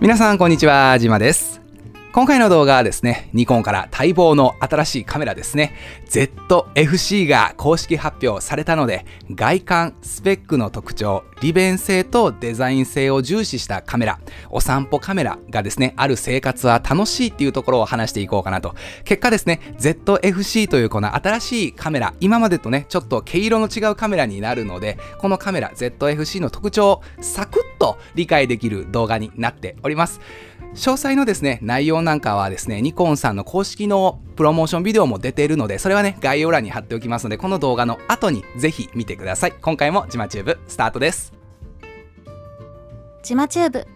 皆さんこんにちは、じまです。今回の動画はですね、ニコンから待望の新しいカメラですね、ZFC が公式発表されたので、外観、スペックの特徴、利便性とデザイン性を重視したカメラ、お散歩カメラがですね、ある生活は楽しいっていうところを話していこうかなと。結果ですね、ZFC というこの新しいカメラ、今までとね、ちょっと毛色の違うカメラになるので、このカメラ ZFC の特徴をサクッと理解できる動画になっております。詳細のですね、内容なんかはですね、ニコンさんの公式のプロモーションビデオも出ているので、それはね、概要欄に貼っておきますので、この動画の後にぜひ見てください。今回もジマチューブスタートです。ジマチューブ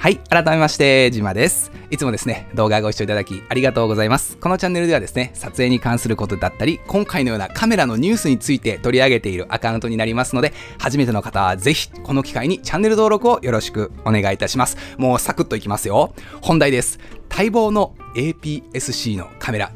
はい、改めまして、ジマです。いつもですね、動画ご視聴いただきありがとうございます。このチャンネルではですね、撮影に関することだったり、今回のようなカメラのニュースについて取り上げているアカウントになりますので、初めての方はぜひ、この機会にチャンネル登録をよろしくお願いいたします。もうサクッといきますよ。本題です。待望の APS-C のカメラ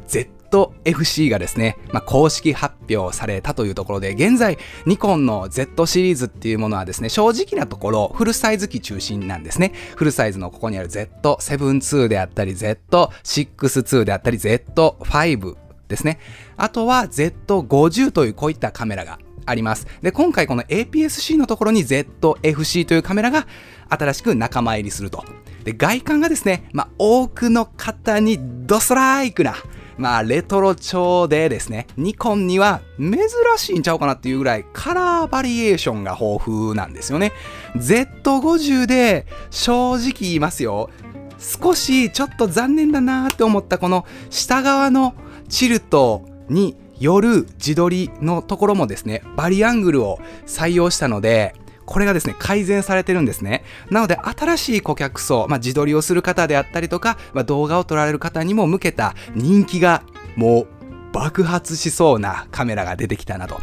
ZFC がですね、まあ、公式発表されたというところで、現在、ニコンの Z シリーズっていうものはですね、正直なところ、フルサイズ機中心なんですね。フルサイズのここにある Z7-2 であったり、Z6-2 であったり、Z5 ですね。あとは Z50 というこういったカメラがあります。で、今回この APS-C のところに ZFC というカメラが新しく仲間入りすると。で、外観がですね、まあ、多くの方にドストライクな、まあ、レトロ調でですね、ニコンには珍しいんちゃうかなっていうぐらいカラーバリエーションが豊富なんですよね。Z50 で正直言いますよ。少しちょっと残念だなーって思ったこの下側のチルトによる自撮りのところもですね、バリアングルを採用したので、これがですね、改善されてるんですね。なので、新しい顧客層、まあ、自撮りをする方であったりとか、まあ、動画を撮られる方にも向けた人気がもう爆発しそうなカメラが出てきたなと。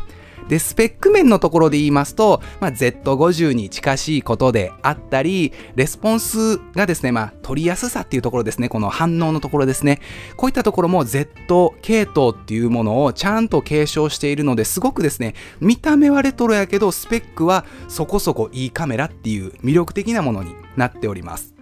で、スペック面のところで言いますと、まあ、Z50 に近しいことであったり、レスポンスがですね、まあ、取りやすさっていうところですね、この反応のところですね。こういったところも Z 系統っていうものをちゃんと継承しているので、すごくですね、見た目はレトロやけど、スペックはそこそこいいカメラっていう魅力的なものになっております。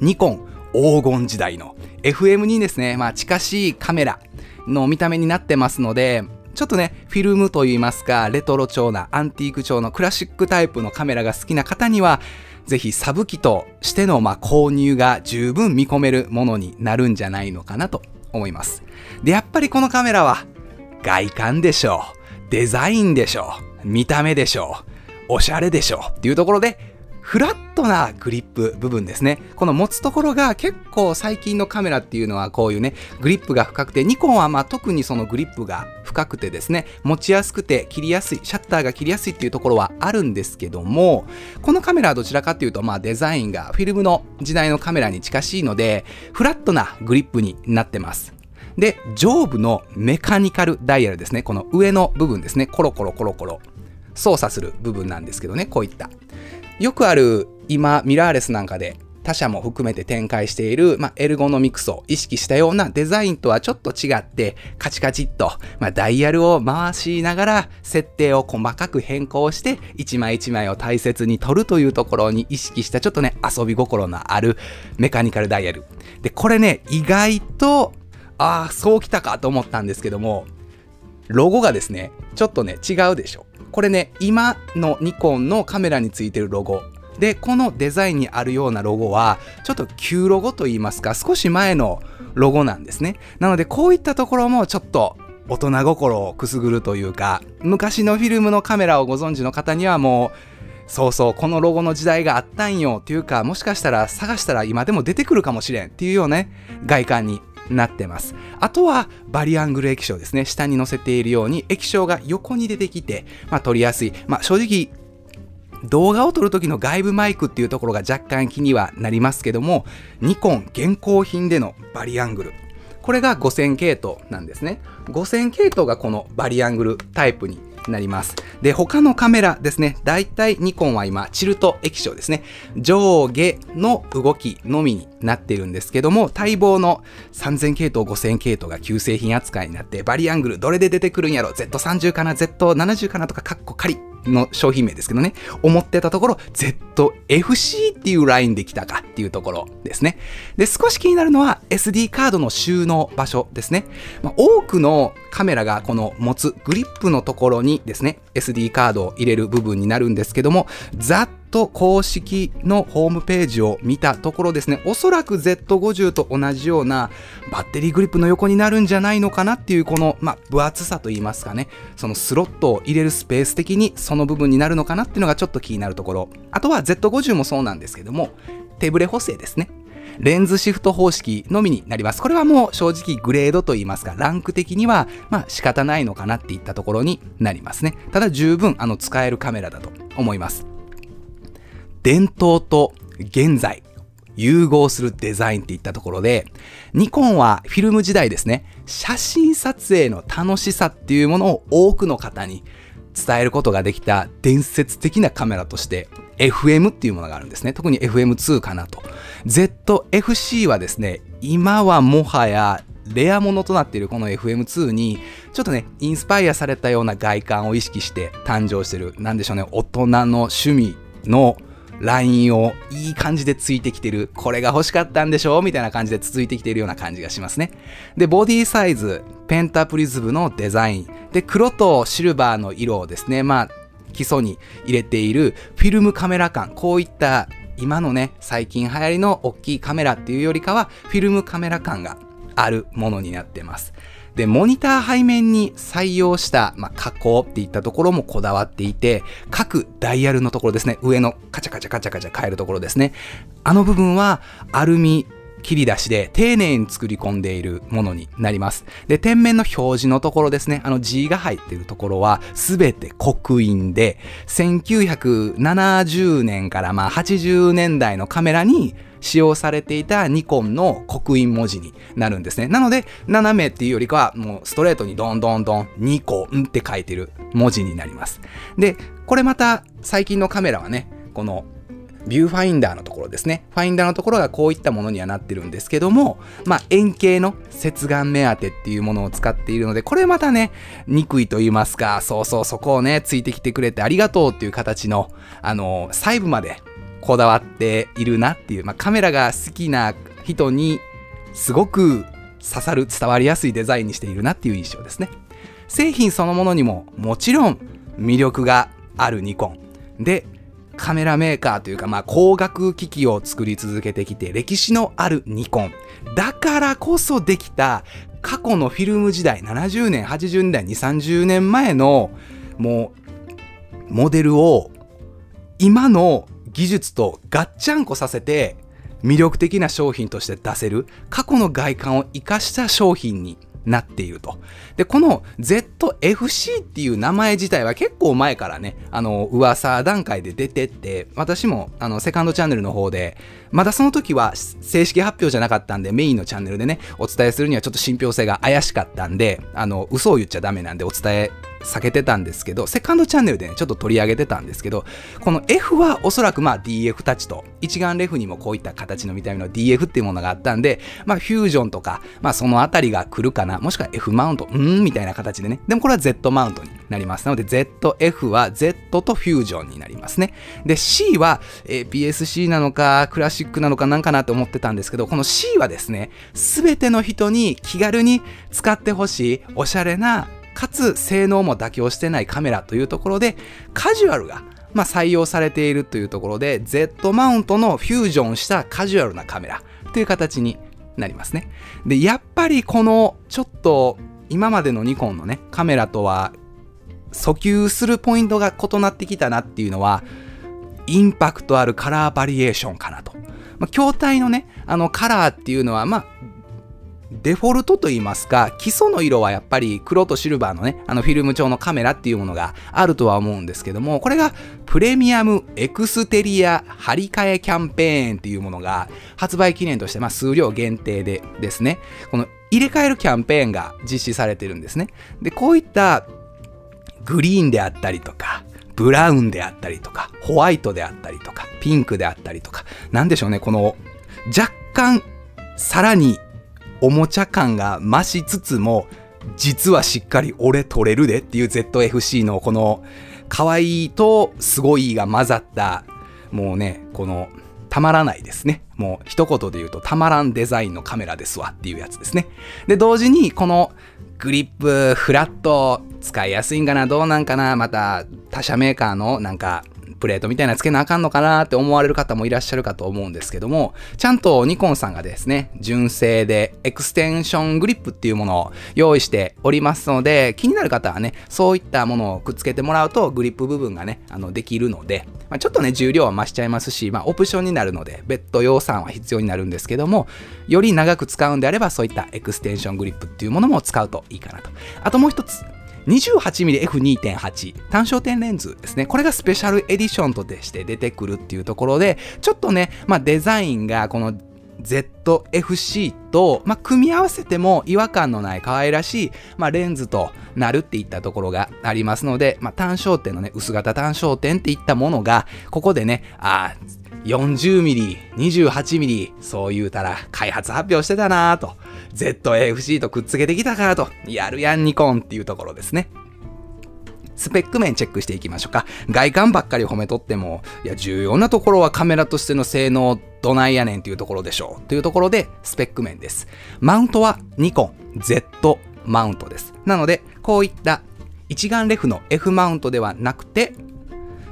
ニコン黄金時代の FM にですね、まあ、近しいカメラの見た目になってますので、ちょっとね、フィルムといいますか、レトロ調な、アンティーク調のクラシックタイプのカメラが好きな方には、ぜひサブ機としてのま購入が十分見込めるものになるんじゃないのかなと思います。で、やっぱりこのカメラは、外観でしょう、デザインでしょう、見た目でしょう、おしゃれでしょうっていうところで、フラットなグリップ部分ですね。この持つところが結構最近のカメラっていうのはこういうね、グリップが深くて、ニコンはま特にそのグリップが深くてですね、持ちやすくて切りやすい、シャッターが切りやすいっていうところはあるんですけども、このカメラはどちらかっていうとまあデザインがフィルムの時代のカメラに近しいので、フラットなグリップになってます。で、上部のメカニカルダイヤルですね、この上の部分ですね、コロコロコロコロ操作する部分なんですけどね、こういった。よくある今ミラーレスなんかで他社も含めて展開している、まあ、エルゴノミクスを意識したようなデザインとはちょっと違ってカチカチっと、まあ、ダイヤルを回しながら設定を細かく変更して一枚一枚を大切に撮るというところに意識したちょっとね遊び心のあるメカニカルダイヤル。でこれね意外とああそうきたかと思ったんですけどもロゴがですねちょっとね違うでしょ。これね今のニコンのカメラについてるロゴ。でこのデザインにあるようなロゴはちょっと旧ロゴといいますか少し前のロゴなんですね。なのでこういったところもちょっと大人心をくすぐるというか昔のフィルムのカメラをご存知の方にはもうそうそうこのロゴの時代があったんよっていうかもしかしたら探したら今でも出てくるかもしれんっていうようなね外観になってます。あとはバリアングル液晶ですね。下に乗せているように液晶が横に出てきて、まあ、撮りやすい。まあ、正直動画を撮る時の外部マイクっていうところが若干気にはなりますけども、ニコン現行品でのバリアングル。これが5000系統なんですね。5000系統がこのバリアングルタイプになります。で、他のカメラですね。だいたいニコンは今、チルト液晶ですね。上下の動きのみになってるんですけども、待望の3000系統、5000系統が旧製品扱いになって、バリアングルどれで出てくるんやろ ?Z30 かな ?Z70 かな？とか、カッコカリの商品名ですけどね、思ってたところ、ZFC っていうラインで来たかっていうところですね。で、少し気になるのは SD カードの収納場所ですね。まあ、多くのカメラがこの持つグリップのところにですね、SD カードを入れる部分になるんですけども、ざっと公式のホームページを見たところですね、おそらく Z50 と同じようなバッテリーグリップの横になるんじゃないのかなっていうこの、まあ、分厚さといいますかね、そのスロットを入れるスペース的にその部分になるのかなっていうのがちょっと気になるところ。あとは Z50 もそうなんですけども、手ブレ補正ですね。レンズシフト方式のみになります。これはもう正直グレードといいますか、ランク的にはまあ仕方ないのかなっていったところになりますね。ただ十分あの使えるカメラだと思います。伝統と現在、融合するデザインっていったところで、ニコンはフィルム時代ですね、写真撮影の楽しさっていうものを多くの方に伝えることができた伝説的なカメラとして FM っていうものがあるんですね。特に FM2 かなと。ZFC はですね、今はもはやレアものとなっているこの FM2 にちょっとね、インスパイアされたような外観を意識して誕生してる、なんでしょうね、大人の趣味のラインをいい感じでついてきてる。これが欲しかったんでしょうみたいな感じで続いてきているような感じがしますね。で、ボディサイズ、ペンタプリズムのデザイン。で、黒とシルバーの色をですね、まあ、基礎に入れているフィルムカメラ感。こういった今のね、最近流行りの大きいカメラっていうよりかは、フィルムカメラ感があるものになってます。で、モニター背面に採用した、まあ、加工っていったところもこだわっていて、各ダイヤルのところですね、上のカチャカチャカチャカチャ変えるところですね。あの部分はアルミ切り出しで丁寧に作り込んでいるものになります。で、天面の表示のところですね、あの G が入っているところは全て刻印で、1970年からまあ80年代のカメラに使用されていたニコンの刻印文字になるんですね。なので、斜めっていうよりかは、もうストレートにドンドンドン、ニコンって書いてる文字になります。で、これまた最近のカメラはね、このビューファインダーのところですね。ファインダーのところがこういったものにはなってるんですけども、まあ円形の接眼目当てっていうものを使っているので、これまたね、憎いと言いますか、そうそうそこをね、ついてきてくれてありがとうっていう形の、あの、細部までこだわっているなっていう、まあ、カメラが好きな人にすごく刺さる伝わりやすいデザインにしているなっていう印象ですね。製品そのものにももちろん魅力があるニコン。でカメラメーカーというか、まあ、光学機器を作り続けてきて歴史のあるニコン。だからこそできた過去のフィルム時代70年80年代2 3 0年前のもうモデルを今の技術とガッチャンコさせて魅力的な商品として出せる過去の外観を生かした商品になっていると。で、この ZFC っていう名前自体は結構前からね、あの、噂段階で出てって、私も、あの、セカンドチャンネルの方で、まだその時は正式発表じゃなかったんで、メインのチャンネルでね、お伝えするにはちょっと信憑性が怪しかったんで、あの、嘘を言っちゃダメなんでお伝え避けてたんですけど、セカンドチャンネルでね、ちょっと取り上げてたんですけど、この F はおそらくまあ DF タッチと、一眼レフにもこういった形の見た目の DF っていうものがあったんで、まあフュージョンとか、まあそのあたりが来るかな、もしくは F マウント、うんみたいな形でね。でもこれは Z マウントになります。なので ZF は Z とフュージョンになりますね。で C は PSC なのか、クラシックなのかなんかなって思ってたんですけど、この C はですね、すべての人に気軽に使ってほしいおしゃれなかつ性能も妥協してないカメラというところでカジュアルがまあ、採用されているというところで Z マウントのフュージョンしたカジュアルなカメラという形になりますね。で、やっぱりこのちょっと今までのニコンのね、カメラとは訴求するポイントが異なってきたなっていうのは、インパクトあるカラーバリエーションかなと。まあ、筐体のね、あのカラーっていうのは、まあ、デフォルトといいますか、基礎の色はやっぱり黒とシルバーのね、あのフィルム調のカメラっていうものがあるとは思うんですけども、これがプレミアムエクステリア張り替えキャンペーンっていうものが発売記念として、まあ、数量限定でですね、この入れ替えるキャンペーンが実施されてるんですね。で、こういったグリーンであったりとか、ブラウンであったりとか、ホワイトであったりとか、ピンクであったりとか、なんでしょうね、この若干さらにおもちゃ感が増しつつも実はしっかり俺取れるでっていう ZFC のこの可愛いとすごいが混ざった、もうね、この、たまらないですね。もう一言で言うとたまらんデザインのカメラですわっていうやつですね。で、同時にこのグリップ、フラット、使いやすいんかなどうなんかなまた他社メーカーのなんかプレートみたいなつけなあかんのかなって思われる方もいらっしゃるかと思うんですけども、ちゃんとニコンさんがですね、純正でエクステンショングリップっていうものを用意しておりますので、気になる方はね、そういったものをくっつけてもらうとグリップ部分がね、あのできるので、まあ、ちょっとね、重量は増しちゃいますし、まあ、オプションになるので、別途予算は必要になるんですけども、より長く使うんであれば、そういったエクステンショングリップっていうものも使うといいかなと。あともう一つ、28mmF2.8 単焦点レンズですね。これがスペシャルエディションとして出てくるっていうところで、ちょっとね、まあ、デザインがこの ZFC と、まあ、組み合わせても違和感のない可愛らしい、まあ、レンズとなるっていったところがありますので、まあ、単焦点のね、薄型単焦点っていったものが、ここでね、あ 40mm、28mm、そう言うたら開発発表してたなぁと。ZFC とくっつけてきたかと、やるやんニコンっていうところですね。スペック面チェックしていきましょうか。外観ばっかり褒めとっても、いや、重要なところはカメラとしての性能どないやねんっていうところでしょう。というところで、スペック面です。マウントはニコン Z マウントです。なので、こういった一眼レフの F マウントではなくて、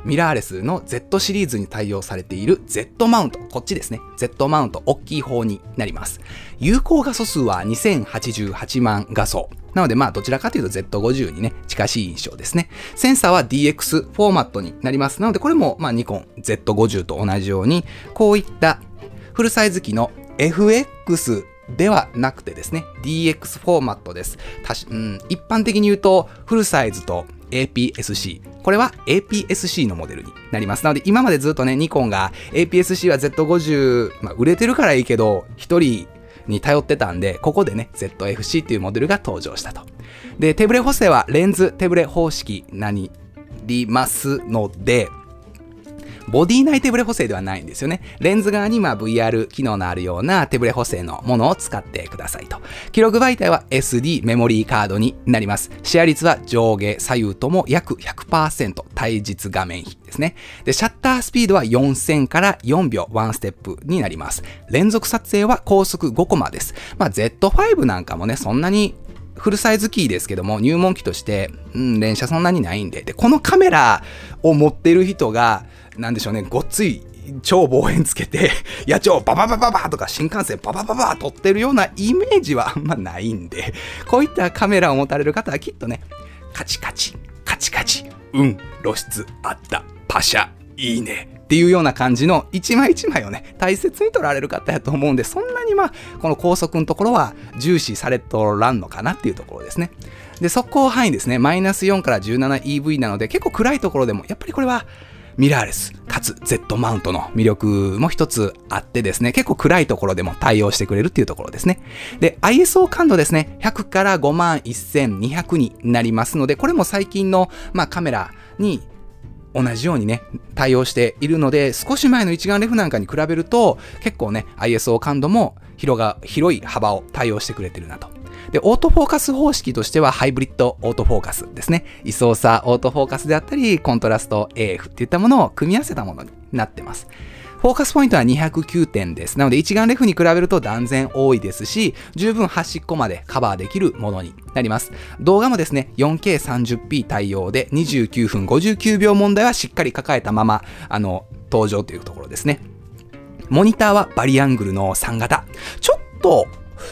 ミラーレスの Z シリーズに対応されている Z マウント、こっちですね。Z マウント、大きい方になります。有効画素数は2088万画素。なので、まあ、どちらかというと Z50 にね、近しい印象ですね。センサーは DX フォーマットになります。なので、これも、まあ、ニコン Z50 と同じように、こういったフルサイズ機の FX ではなくてですね、DX フォーマットです。うん、一般的に言うと、フルサイズと APS-C。これは APS-C のモデルになります。なので今までずっとね、ニコンが APS-C は Z50、まあ、売れてるからいいけど、1人に頼ってたんで、ここでね、ZFC っていうモデルが登場したと。で、手ブレ補正はレンズ手ブレ方式になりますので、ボディ内手ブレ補正ではないんですよね。レンズ側にまあ VR 機能のあるような手ブレ補正のものを使ってくださいと。記録媒体は SD メモリーカードになります。シェア率は上下左右とも約100%対実画面比ですね。で、シャッタースピードは4000から4秒1ステップになります。連続撮影は高速5コマです。まあ Z5 なんかもね、そんなにフルサイズキーですけども、入門機として、うん、連射そんなにないんで。で、このカメラを持ってる人が、なんでしょうね、ごっつい超望遠つけて、野鳥バババババとか新幹線ババババ撮ってるようなイメージはあんまないんで、こういったカメラを持たれる方はきっとね、カチカチ、カチカチ、うん、露出あった、パシャ、いいね。っていうような感じの一枚一枚をね、大切に撮られる方やと思うんで、そんなにまあ、この高速のところは重視されとらんのかなっていうところですね。で、速攻範囲ですね、マイナス4から 17EV なので、結構暗いところでも、やっぱりこれはミラーレスかつ Z マウントの魅力も一つあってですね、結構暗いところでも対応してくれるっていうところですね。で、ISO 感度ですね、100から51200になりますので、これも最近の、まあ、カメラに同じようにね、対応しているので、少し前の一眼レフなんかに比べると、結構ね、ISO 感度も広が、広い幅を対応してくれてるなとで、オートフォーカス方式としてはハイブリッドオートフォーカスですね。位相差オートフォーカスであったり、コントラスト AF っていったものを組み合わせたものになってます。フォーカスポイントは209点です。なので一眼レフに比べると断然多いですし、十分端っこまでカバーできるものになります。動画もですね、4K30p 対応で29分59秒問題はしっかり抱えたまま、あの、登場というところですね。モニターはバリアングルの3型。ちょっと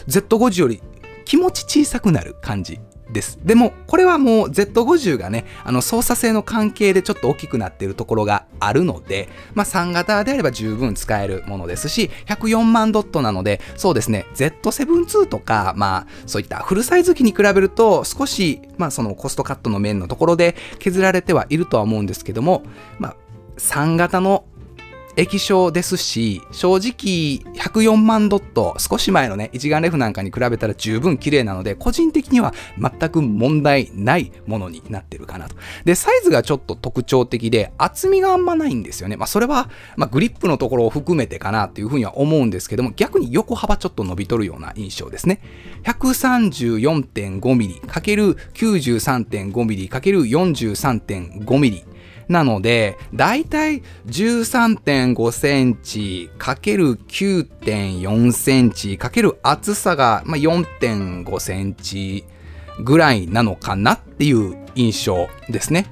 Z50 より気持ち小さくなる感じです。でも、これはもう Z50 がね、あの操作性の関係でちょっと大きくなっているところがあるので、まあ3型であれば十分使えるものですし、104万ドットなので、そうですね、Z7-2 とか、まあそういったフルサイズ機に比べると少し、まあそのコストカットの面のところで削られてはいるとは思うんですけども、まあ3型の液晶ですし、正直104万ドット、少し前のね、一眼レフなんかに比べたら十分綺麗なので、個人的には全く問題ないものになってるかなと。で、サイズがちょっと特徴的で、厚みがあんまないんですよね。まあ、それは、まあ、グリップのところを含めてかなっていうふうには思うんですけども、逆に横幅ちょっと伸びとるような印象ですね。134.5mm× 93.5mm× 43.5mm なので、だいたい13.5センチかける9.4センチかける厚さがまあ4.5センチぐらいなのかなっていう印象ですね。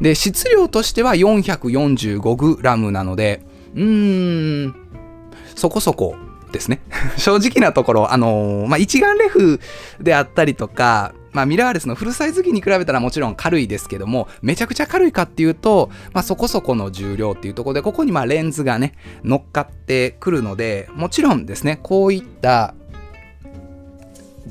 で、質量としては 445g なので、うーん、そこそこですね。正直なところ、あのー、まあ、一眼レフであったりとか、まあ、ミラーレスのフルサイズ機に比べたらもちろん軽いですけども、めちゃくちゃ軽いかっていうと、まあ、そこそこの重量っていうところで、ここにまレンズがね、乗っかってくるので、もちろんですね、こういった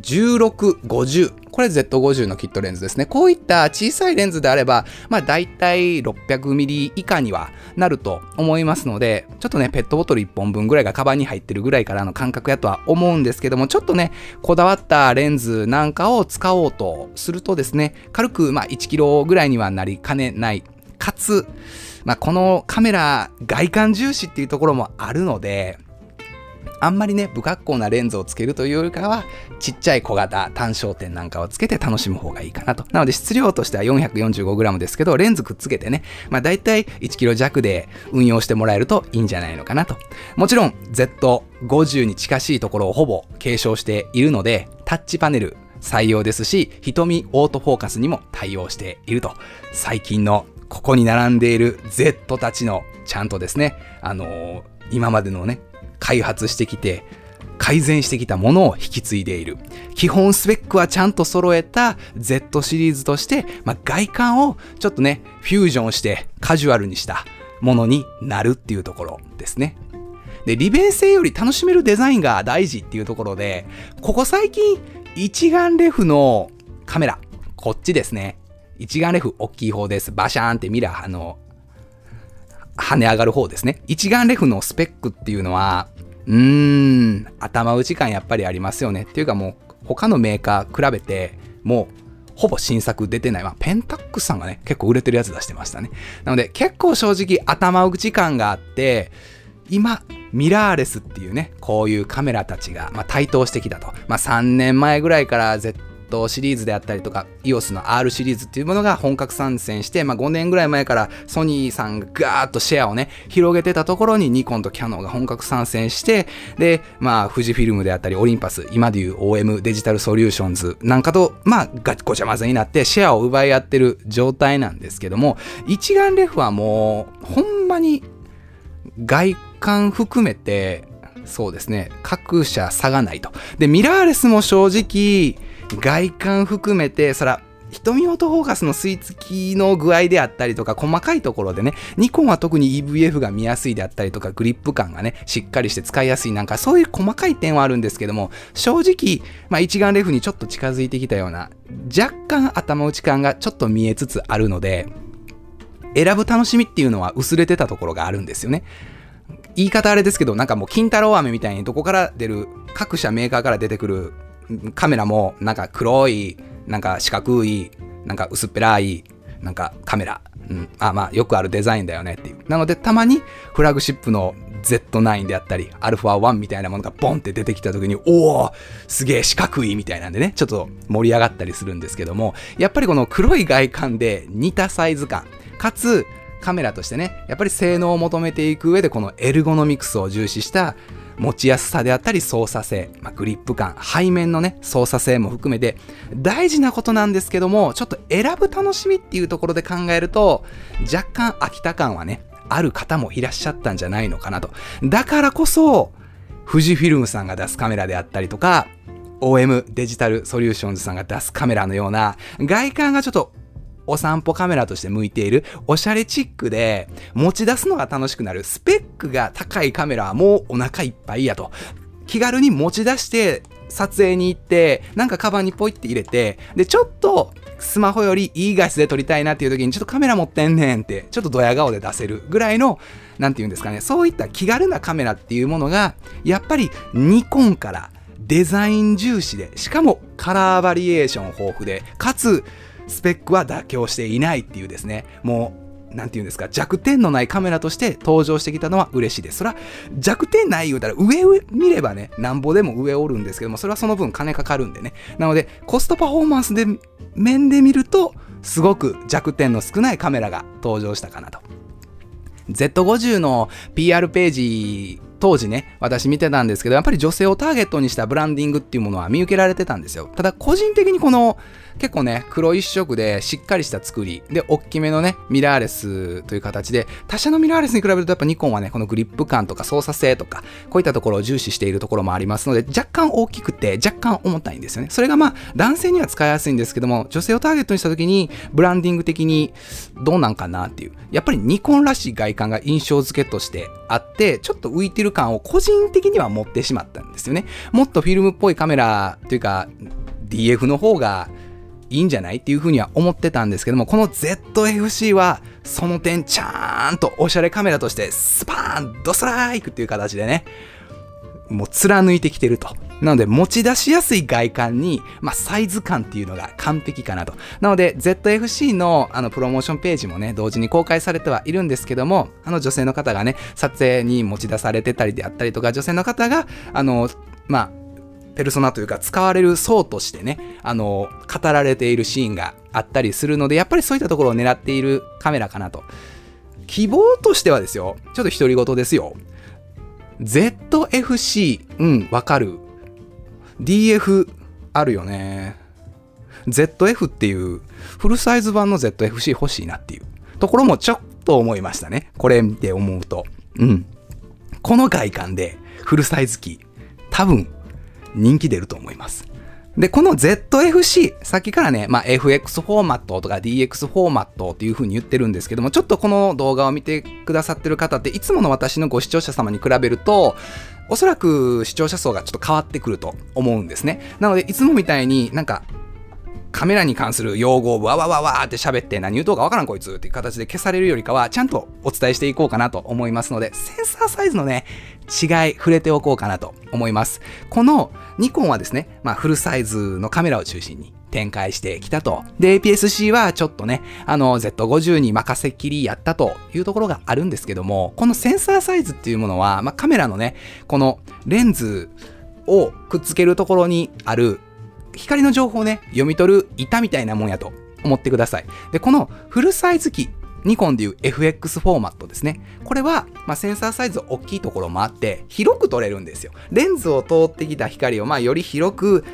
16、50。これ Z50 のキットレンズですね。こういった小さいレンズであれば、まあ大体 600mm 以下にはなると思いますので、ちょっとね、ペットボトル1本分ぐらいがカバンに入ってるぐらいからの感覚やとは思うんですけども、ちょっとね、こだわったレンズなんかを使おうとするとですね、軽くまあ1キロぐらいにはなりかねない。かつ、まあ、このカメラ外観重視っていうところもあるので、あんまりね、不格好なレンズをつけるというよりかは、ちっちゃい小型単焦点なんかをつけて楽しむ方がいいかなと。なので質量としては 445g ですけど、レンズくっつけてね、まあ大体 1kg 弱で運用してもらえるといいんじゃないのかなと。もちろん Z50 に近しいところをほぼ継承しているので、タッチパネル採用ですし、瞳オートフォーカスにも対応していると。最近のここに並んでいる Z たちのちゃんとですね、あのー、今までのね、開発してきて改善してきたものを引き継いでいる。基本スペックはちゃんと揃えた Z シリーズとして、まあ、外観をちょっとねフュージョンしてカジュアルにしたものになるっていうところですね。で利便性より楽しめるデザインが大事っていうところでここ最近一眼レフのカメラこっちですね。一眼レフ大きい方です。バシャーンってミラーあの跳ね上がる方ですね。一眼レフのスペックっていうのは、うーん、頭打ち感やっぱりありますよね。っていうかもう、他のメーカー比べて、もう、ほぼ新作出てない。まあ、ペンタックスさんがね、結構売れてるやつ出してましたね。なので、結構正直頭打ち感があって、今、ミラーレスっていうね、こういうカメラたちが、まあ、台頭してきたと。まあ、3年前ぐらいから Z トシリーズであったりとか EOS の R シリーズっていうものが本格参戦して、まあ、5年ぐらい前からソニーさんがガーッとシェアをね広げてたところにニコンとキャノンが本格参戦してでまあ富士フィルムであったりオリンパス今でいう OM デジタルソリューションズなんかとまあごちゃ混ぜになってシェアを奪い合ってる状態なんですけども一眼レフはもうほんまに外観含めてそうですね各社差がないと。でミラーレスも正直外観含めて、そら、瞳オトフォーカスの吸い付きの具合であったりとか、細かいところでね、ニコンは特に EVF が見やすいであったりとか、グリップ感がね、しっかりして使いやすいなんか、そういう細かい点はあるんですけども、正直、まあ、一眼レフにちょっと近づいてきたような、若干頭打ち感がちょっと見えつつあるので、選ぶ楽しみっていうのは薄れてたところがあるんですよね。言い方あれですけど、なんかもう金太郎飴みたいにどこから出る、各社メーカーから出てくるカメラもなんか黒い、なんか四角い、なんか薄っぺらい、なんかカメラ。うん、あまあよくあるデザインだよねっていう。なのでたまにフラグシップの Z9 であったり、α1 みたいなものがボンって出てきた時に、おおすげえ四角いみたいなんでね、ちょっと盛り上がったりするんですけども、やっぱりこの黒い外観で似たサイズ感、かつカメラとしてね、やっぱり性能を求めていく上でこのエルゴノミクスを重視した持ちやすさであったり操作性、まあ、グリップ感、背面のね、操作性も含めて大事なことなんですけども、ちょっと選ぶ楽しみっていうところで考えると、若干飽きた感はね、ある方もいらっしゃったんじゃないのかなと。だからこそ、富士フィルムさんが出すカメラであったりとか、OM デジタルソリューションズさんが出すカメラのような外観がちょっとお散歩カメラとして向いている、おしゃれチックで持ち出すのが楽しくなる、スペックが高いカメラはもうお腹いっぱいやと。気軽に持ち出して撮影に行って、なんかカバンにポイって入れて、で、ちょっとスマホよりいい画質で撮りたいなっていう時にちょっとカメラ持ってんねんって、ちょっとドヤ顔で出せるぐらいの、なんて言うんですかね、そういった気軽なカメラっていうものが、やっぱりニコンからデザイン重視で、しかもカラーバリエーション豊富で、かつスペックは妥協していないっていうですね、もう、なんていうんですか、弱点のないカメラとして登場してきたのは嬉しいです。それは弱点ない言うたら上見ればね、なんぼでも上おるんですけども、それはその分金かかるんでね。なので、コストパフォーマンスで面で見ると、すごく弱点の少ないカメラが登場したかなと。Z50 の PR ページ当時ね、私見てたんですけど、やっぱり女性をターゲットにしたブランディングっていうものは見受けられてたんですよ。ただ個人的にこの結構ね、黒一色でしっかりした作り、で、大きめのね、ミラーレスという形で、他社のミラーレスに比べるとやっぱニコンはね、このグリップ感とか操作性とか、こういったところを重視しているところもありますので、若干大きくて、若干重たいんですよね。それがまあ、男性には使いやすいんですけども、女性をターゲットにした時に、ブランディング的にどうなんかなっていう。やっぱりニコンらしい外観が印象付けとしてあって、ちょっと浮いてる感を個人的には持ってしまったんですよね。もっとフィルムっぽいカメラというか、DF の方がいいんじゃないっていうふうには思ってたんですけども、この ZFC はその点ちゃんとおしゃれカメラとしてスパーンドストライクっていう形でね、もう貫いてきてると。なので持ち出しやすい外観に、まあ、サイズ感っていうのが完璧かなと。なので ZFC のあのプロモーションページもね、同時に公開されてはいるんですけども、あの女性の方がね、撮影に持ち出されてたりであったりとか、女性の方が、あの、まあ、ペルソナというか使われる層としてね、あの、語られているシーンがあったりするので、やっぱりそういったところを狙っているカメラかなと。希望としてはですよ、ちょっと独り言ですよ。ZFC、うん、わかる。DF あるよね。ZF っていうフルサイズ版の ZFC 欲しいなっていうところもちょっと思いましたね。これ見て思うと。うん。この外観でフルサイズ機、多分人気出ると思います。で、この ZFC、さっきからね、まあ、FX フォーマットとか DX フォーマットっていう風に言ってるんですけども、ちょっとこの動画を見てくださってる方って、いつもの私のご視聴者様に比べると、おそらく視聴者層がちょっと変わってくると思うんですね。なので、いつもみたいになんか、カメラに関する用語をわわわわって喋って何言うとうかわからんこいつっていう形で消されるよりかはちゃんとお伝えしていこうかなと思いますのでセンサーサイズのね違い触れておこうかなと思いますこのニコンはですね、まあ、フルサイズのカメラを中心に展開してきたと。で、APS-C はちょっとね、あの、Z50 に任せっきりやったというところがあるんですけども、このセンサーサイズっていうものは、まあ、カメラのね、このレンズをくっつけるところにある光の情報をね、読み取る板みたいなもんやと思ってください。で、このフルサイズ機、ニコンでいう FX フォーマットですね。これは、まあ、センサーサイズ大きいところもあって、広く撮れるんですよ。レンズを通ってきた光を、まあ、より広く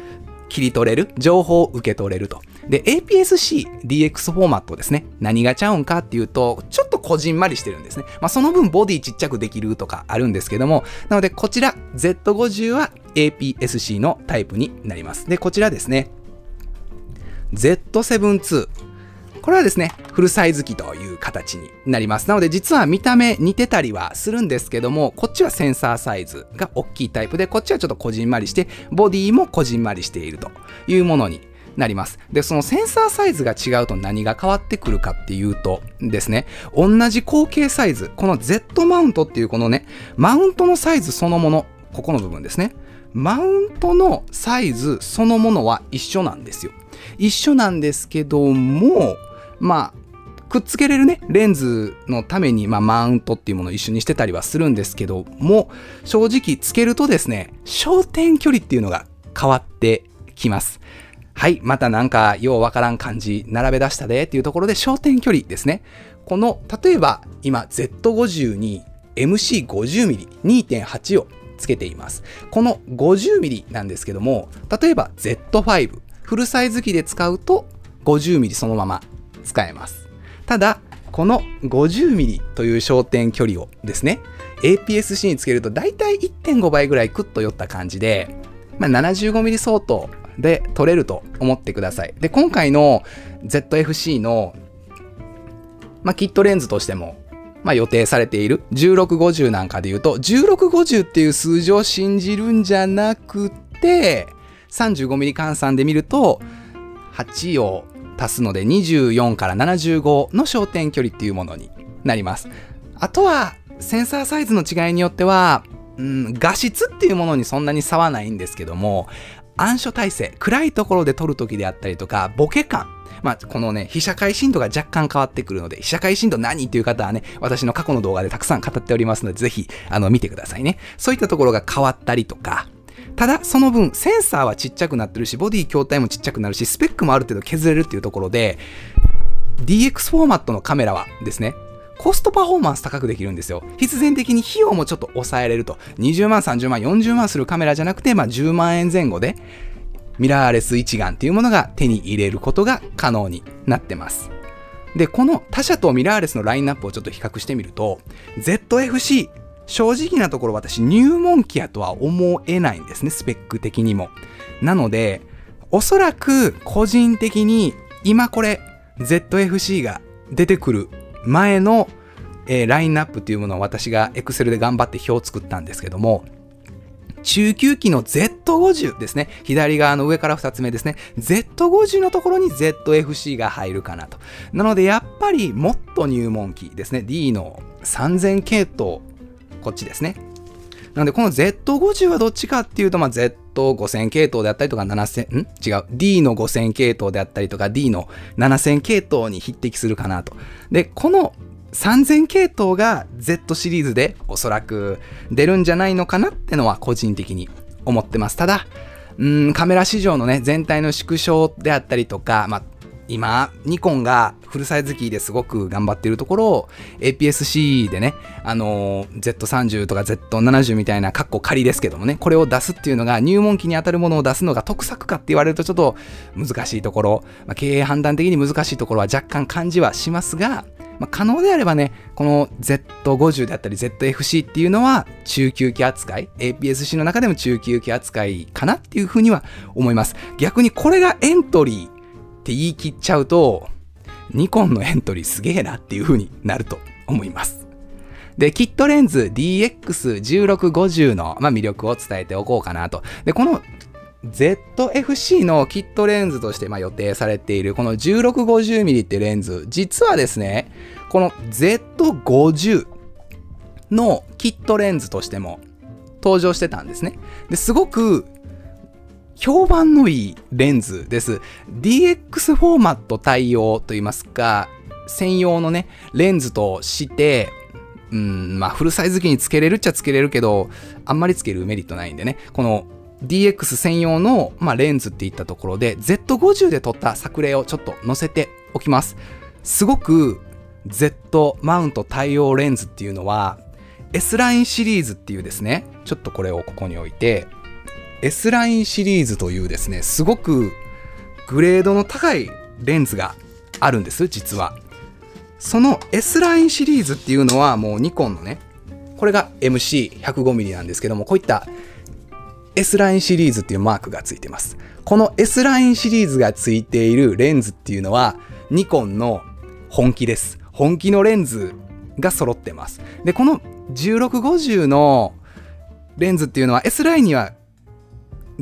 切り取れる、情報を受け取れると。で、APS-C DX フォーマットですね。何がちゃうんかっていうと、ちょっとこじんまりしてるんですね。まあ、その分ボディちっちゃくできるとかあるんですけども、なのでこちら Z50 は APS-C のタイプになります。で、こちらですね。Z7 II。これはですね、フルサイズ機という形になります。なので実は見た目似てたりはするんですけども、こっちはセンサーサイズが大きいタイプで、こっちはちょっとこじんまりして、ボディもこじんまりしているというものになります。で、そのセンサーサイズが違うと何が変わってくるかっていうとですね、同じ口径サイズ、この Z マウントっていうこのね、マウントのサイズそのもの、ここの部分ですね。マウントのサイズそのものは一緒なんですよ。一緒なんですけども、まあ、くっつけれるね、レンズのために、まあ、マウントっていうものを一緒にしてたりはするんですけども、正直つけるとですね、焦点距離っていうのが変わってきます。はい、またなんかようわからん感じ並べ出したでっていうところで焦点距離ですね。この、例えば今 Z50 に MC50mm2.8 をつけています。この 50mm なんですけども、例えば Z5 フルサイズ機で使うと 50mm そのまま使えます。ただ、この 50mm という焦点距離をですね、APS-C につけると大体1.5倍ぐらいクッと寄った感じで、まあ、75mm 相当で撮れると思ってください。で、今回の ZFC の、まあ、キットレンズとしても、まあ、予定されている1650なんかで言うと、1650っていう数字を信じるんじゃなくて、35mm 換算で見ると、8を足すので24から75の焦点距離っていうものになります。あとは、センサーサイズの違いによっては、うん、画質っていうものにそんなに差はないんですけども、暗所体制、暗いところで撮るときであったりとか、ボケ感、まあ、このね、被写界深度が若干変わってくるので、被写界深度何っていう方はね、私の過去の動画でたくさん語っておりますので、ぜひ、あの、見てくださいね。そういったところが変わったりとか、ただ、その分、センサーはちっちゃくなってるし、ボディ筐体もちっちゃくなるし、スペックもある程度削れるっていうところで、DX フォーマットのカメラはですね、コストパフォーマンス高くできるんですよ。必然的に費用もちょっと抑えれると。20万、30万、40万するカメラじゃなくて、まあ10万円前後で、ミラーレス一眼っていうものが手に入れることが可能になってます。で、この他社とミラーレスのラインナップをちょっと比較してみると、ZFC、正直なところ私入門機やとは思えないんですね、スペック的にも。なので、おそらく個人的に今これ ZFC が出てくる前の、えー、ラインナップっていうものを私が Excel で頑張って表を作ったんですけども、中級機の Z50 ですね。左側の上から2つ目ですね。Z50 のところに ZFC が入るかなと。なので、やっぱりもっと入門機ですね。D の3000系統、こっちですね。なので、この Z50 はどっちかっていうと、まあ、と5000系統であったりとか、7000、ん？違う。D の5000系統であったりとか、D の7000系統に匹敵するかなと。で、この3000系統が Z シリーズでおそらく出るんじゃないのかなってのは個人的に思ってます。ただ、うんカメラ市場のね、全体の縮小であったりとか、まあ、今、ニコンがフルサイズ機ですごく頑張っているところを APS-C でね、あのー、Z30 とか Z70 みたいなカッコ仮ですけどもね、これを出すっていうのが入門機に当たるものを出すのが得策かって言われるとちょっと難しいところ、まあ、経営判断的に難しいところは若干感じはしますが、まあ、可能であればね、この Z50 であったり ZFC っていうのは中級機扱い、APS-C の中でも中級機扱いかなっていうふうには思います。逆にこれがエントリーって言い切っちゃうと、ニコンのエントリーすげえなっていうふうになると思います。で、キットレンズ DX1650 の、まあ、魅力を伝えておこうかなと。で、この ZFC のキットレンズとしてま予定されているこの 1650mm ってレンズ、実はですね、この Z50 のキットレンズとしても登場してたんですね。ですごく評判のいいレンズです。DX フォーマット対応といいますか、専用のね、レンズとして、うん、まあフルサイズ機につけれるっちゃつけれるけど、あんまりつけるメリットないんでね、この DX 専用の、まあ、レンズっていったところで Z50 で撮った作例をちょっと載せておきます。すごく Z マウント対応レンズっていうのは S ラインシリーズっていうですね、ちょっとこれをここに置いて S ラインシリーズというですね、すごくグレードの高いレンズがあるんです、実は。その S ラインシリーズっていうのはもうニコンのね、これが MC105mm なんですけども、こういった S ラインシリーズっていうマークがついてます。この S ラインシリーズがついているレンズっていうのは、ニコンの本気です。本気のレンズが揃ってます。で、この1650のレンズっていうのは S ラインには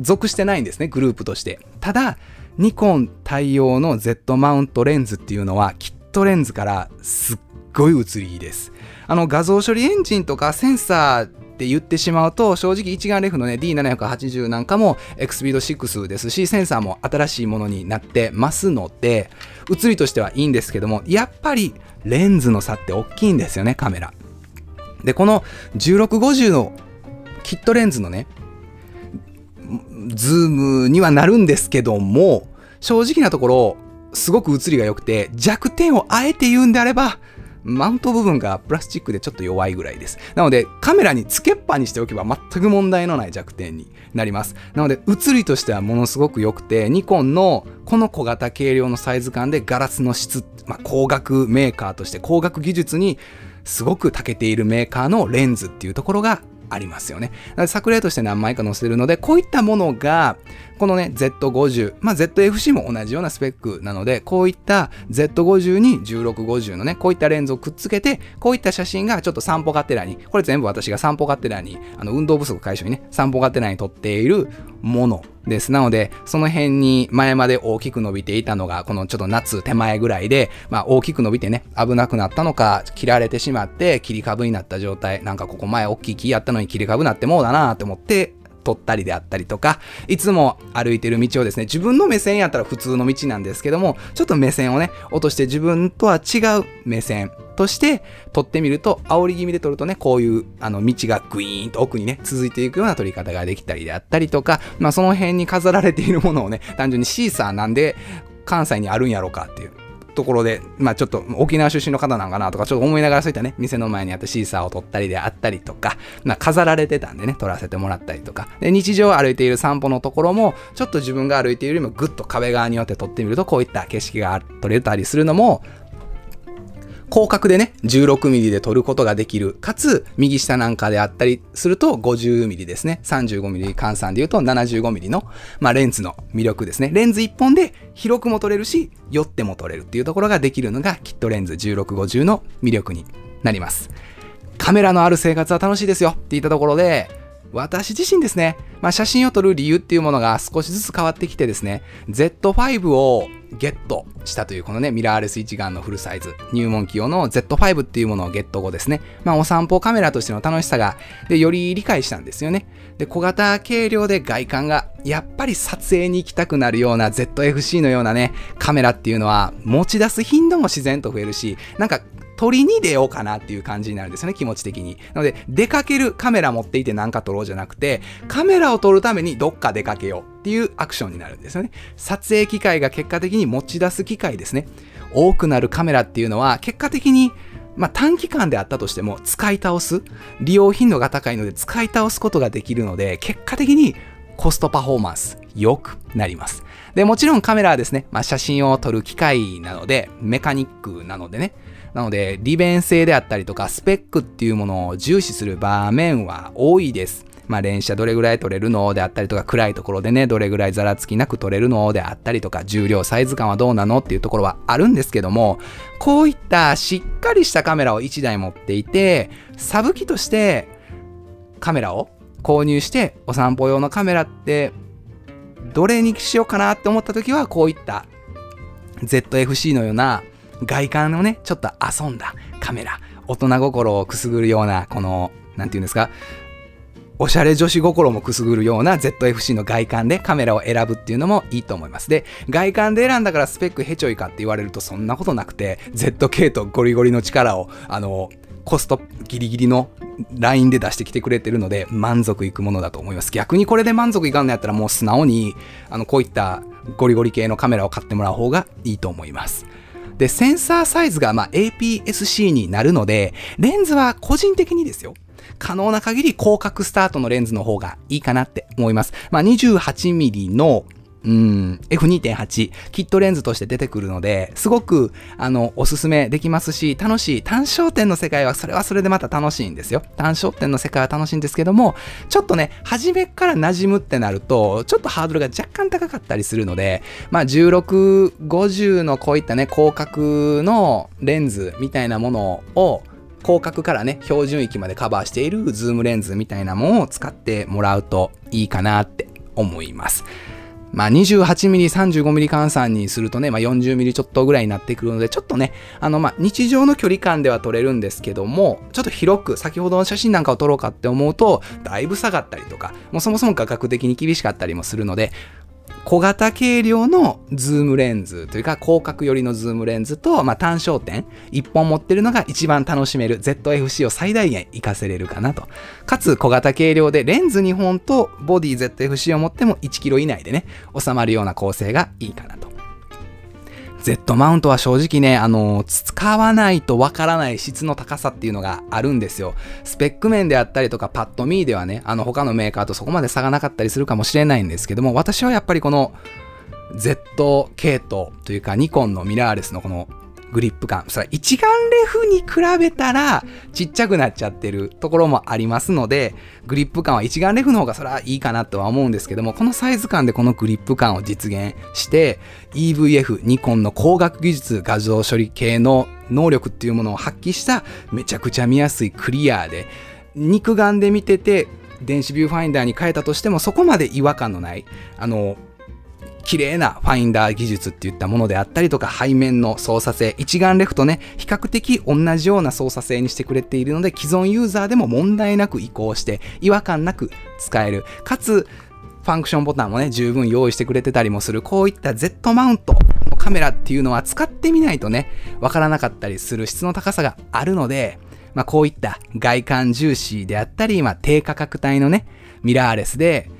属してないんですね、グループとして。ただ、ニコン対応の Z マウントレンズっていうのは、キットレンズからすっごい映りいいです。あの画像処理エンジンとかセンサーって言ってしまうと、正直一眼レフのね、D780 なんかも EXPEED6 ですし、センサーも新しいものになってますので、写りとしてはいいんですけども、やっぱりレンズの差って大きいんですよね、カメラ。で、この1650のキットレンズのね、ズームにはなるんですけども、正直なところ、すごく写りが良くて、弱点をあえて言うんであれば、マウント部分がプラスチックでちょっと弱いぐらいです。なので、カメラにつけっぱにしておけば全く問題のない弱点になります。なので、写りとしてはものすごく良くて、ニコンのこの小型軽量のサイズ感でガラスの質、まあ、光学メーカーとして光学技術にすごく長けているメーカーのレンズっていうところがありますよね。作例として何枚か載せるので、こういったものが、このね、Z50、まあ、ZFC も同じようなスペックなので、こういった Z50 に1650のね、こういったレンズをくっつけて、こういった写真がちょっと散歩がてらに、これ全部私が散歩がてらに、あの、運動不足解消にね、散歩がてらに撮っているものです。なので、その辺に前まで大きく伸びていたのが、このちょっと夏手前ぐらいで、まあ大きく伸びてね、危なくなったのか、切られてしまって、切り株になった状態、なんかここ前大きい木やったのに切り株になってもうだなと思って、撮ったりであったりとか、いつも歩いてる道をですね、自分の目線やったら普通の道なんですけども、ちょっと目線をね、落として自分とは違う目線として撮ってみると、煽り気味で撮るとね、こういうあの道がグイーンと奥にね、続いていくような撮り方ができたりであったりとか、まあその辺に飾られているものをね、単純にシーサーなんで関西にあるんやろうかっていう。ところで、まあちょっと沖縄出身の方なんかなとかちょっと思いながらそういったね、店の前にあってシーサーを撮ったりであったりとか、まあ飾られてたんでね、撮らせてもらったりとか、で、日常歩いている散歩のところも、ちょっと自分が歩いているよりもぐっと壁側によって撮ってみると、こういった景色が撮れたりするのも、広角でね、16ミリで撮ることができる。かつ、右下なんかであったりすると50ミリですね。35ミリ換算で言うと75ミリの、まあ、レンズの魅力ですね。レンズ1本で広くも撮れるし、寄っても撮れるっていうところができるのが、キットレンズ1650の魅力になります。カメラのある生活は楽しいですよって言ったところで、私自身ですね、まあ、写真を撮る理由っていうものが少しずつ変わってきてですね、Z5 をゲットしたというこのね、ミラーレス一眼のフルサイズ、入門機用の Z5 っていうものをゲット後ですね、まあお散歩カメラとしての楽しさが、で、より理解したんですよね。で、小型軽量で外観が、やっぱり撮影に行きたくなるような ZFC のようなね、カメラっていうのは持ち出す頻度も自然と増えるし、なんか撮りに出ようかなっていう感じになるんですよね、気持ち的に。なので、出かけるカメラ持っていて何か撮ろうじゃなくて、カメラを撮るためにどっか出かけようっていうアクションになるんですよね。撮影機会が結果的に持ち出す機会ですね。多くなるカメラっていうのは、結果的にまあ、短期間であったとしても使い倒す利用頻度が高いので使い倒すことができるので結果的にコストパフォーマンス良くなりますでもちろんカメラはですね、まあ、写真を撮る機械なのでメカニックなのでねなので、利便性であったりとか、スペックっていうものを重視する場面は多いです。まあ、連写どれぐらい取れるのであったりとか、暗いところでね、どれぐらいざらつきなく取れるのであったりとか、重量、サイズ感はどうなのっていうところはあるんですけども、こういったしっかりしたカメラを1台持っていて、サブ機としてカメラを購入して、お散歩用のカメラって、どれにしようかなって思った時は、こういった ZFC のような外観のね、ちょっと遊んだカメラ、大人心をくすぐるような、この、なんて言うんですか、おしゃれ女子心もくすぐるような ZFC の外観でカメラを選ぶっていうのもいいと思います。で、外観で選んだからスペックヘチョイかって言われるとそんなことなくて、ZK とゴリゴリの力を、あの、コストギリギリのラインで出してきてくれてるので満足いくものだと思います。逆にこれで満足いかんのやったらもう素直にあのこういったゴリゴリ系のカメラを買ってもらう方がいいと思います。で、センサーサイズがま APS-C になるので、レンズは個人的にですよ。可能な限り広角スタートのレンズの方がいいかなって思います。まあ、28mm のうん、F2.8 キットレンズとして出てくるので、すごく、あの、おすすめできますし、楽しい。単焦点の世界は、それはそれでまた楽しいんですよ。単焦点の世界は楽しいんですけども、ちょっとね、初めから馴染むってなると、ちょっとハードルが若干高かったりするので、まあ、16、50のこういったね、広角のレンズみたいなものを、広角からね、標準域までカバーしているズームレンズみたいなものを使ってもらうといいかなって思います。まあ、28mm、35mm 換算にするとね、まあ、40mm ちょっとぐらいになってくるので、ちょっとね、あの、まあ、日常の距離感では撮れるんですけども、ちょっと広く、先ほどの写真なんかを撮ろうかって思うと、だいぶ下がったりとか、もうそもそも画角的に厳しかったりもするので、小型軽量のズームレンズというか広角寄りのズームレンズと、まあ、単焦点1本持ってるのが一番楽しめる ZFC を最大限活かせれるかなと。かつ小型軽量でレンズ2本とボディ ZFC を持っても 1kg 以内でね収まるような構成がいいかなと。Z マウントは正直ね、あの、使わないとわからない質の高さっていうのがあるんですよ。スペック面であったりとか、パッと見ではね、あの、他のメーカーとそこまで差がなかったりするかもしれないんですけども、私はやっぱりこの Z 系統というか、ニコンのミラーレスのこのグリップ感。それは一眼レフに比べたらちっちゃくなっちゃってるところもありますので、グリップ感は一眼レフの方がそれはいいかなとは思うんですけども、このサイズ感でこのグリップ感を実現して、EVF、ニコンの光学技術画像処理系の能力っていうものを発揮しためちゃくちゃ見やすいクリアで、肉眼で見てて電子ビューファインダーに変えたとしてもそこまで違和感のない、あの、綺麗なファインダー技術っていったものであったりとか背面の操作性一眼レフとね比較的同じような操作性にしてくれているので既存ユーザーでも問題なく移行して違和感なく使える。かつファンクションボタンもね十分用意してくれてたりもする。こういった Z マウントのカメラっていうのは使ってみないとねわからなかったりする質の高さがあるのでまあ、こういった外観重視であったり、まあ、低価格帯のね、ミラーレスで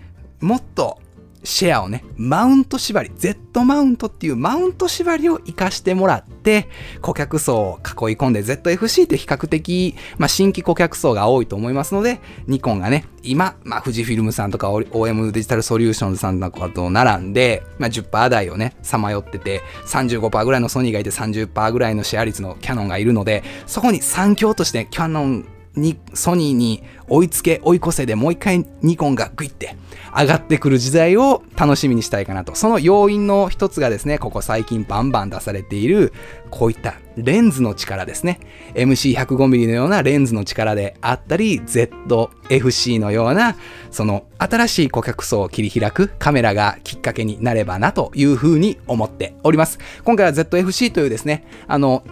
もっとシェアをね、マウント縛り、Z マウントっていうマウント縛りを活かしてもらって、顧客層を囲い込んで、ZFC って比較的、まあ、新規顧客層が多いと思いますので、ニコンがね、今、まあ、富士フィルムさんとか OM デジタルソリューションズさんとかと並んで、まあ、10%台をね、さまよってて、35%ぐらいのソニーがいて30%ぐらいのシェア率のキャノンがいるので、そこに3強としてキャノンにソニーに追いつけ追い越せでもう一回ニコンがグイって上がってくる時代を楽しみにしたいかなと。その要因の一つがですね、ここ最近バンバン出されている、こういったレンズの力ですね。MC105mm のようなレンズの力であったり、ZFC のような、その新しい顧客層を切り開くカメラがきっかけになればなというふうに思っております。今回は ZFC というですね、あの、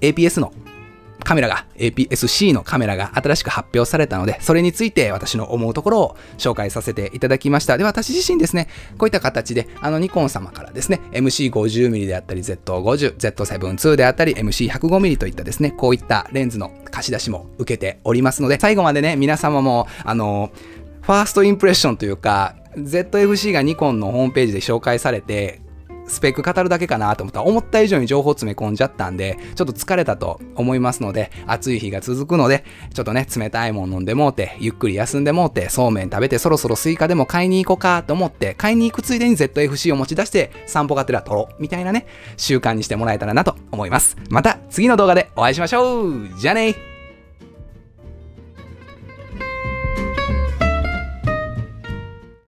APS のカメラが、APS-C のカメラが新しく発表されたので、それについて私の思うところを紹介させていただきました。で、私自身ですね、こういった形で、あのニコン様からですね、MC50mm であったり、Z50、Z7-2 であったり、MC105mm といったですね、こういったレンズの貸し出しも受けておりますので、最後までね、皆様も、あの、ファーストインプレッションというか、ZFC がニコンのホームページで紹介されて、スペック語るだけかなと思ったら思った以上に情報詰め込んじゃったんで、ちょっと疲れたと思いますので、暑い日が続くので、ちょっとね、冷たいもん飲んでもうて、ゆっくり休んでもうて、そうめん食べてそろそろスイカでも買いに行こうかと思って、買いに行くついでに ZFC を持ち出して散歩がてら撮ろうみたいなね、習慣にしてもらえたらなと思います。また次の動画でお会いしましょうじゃあね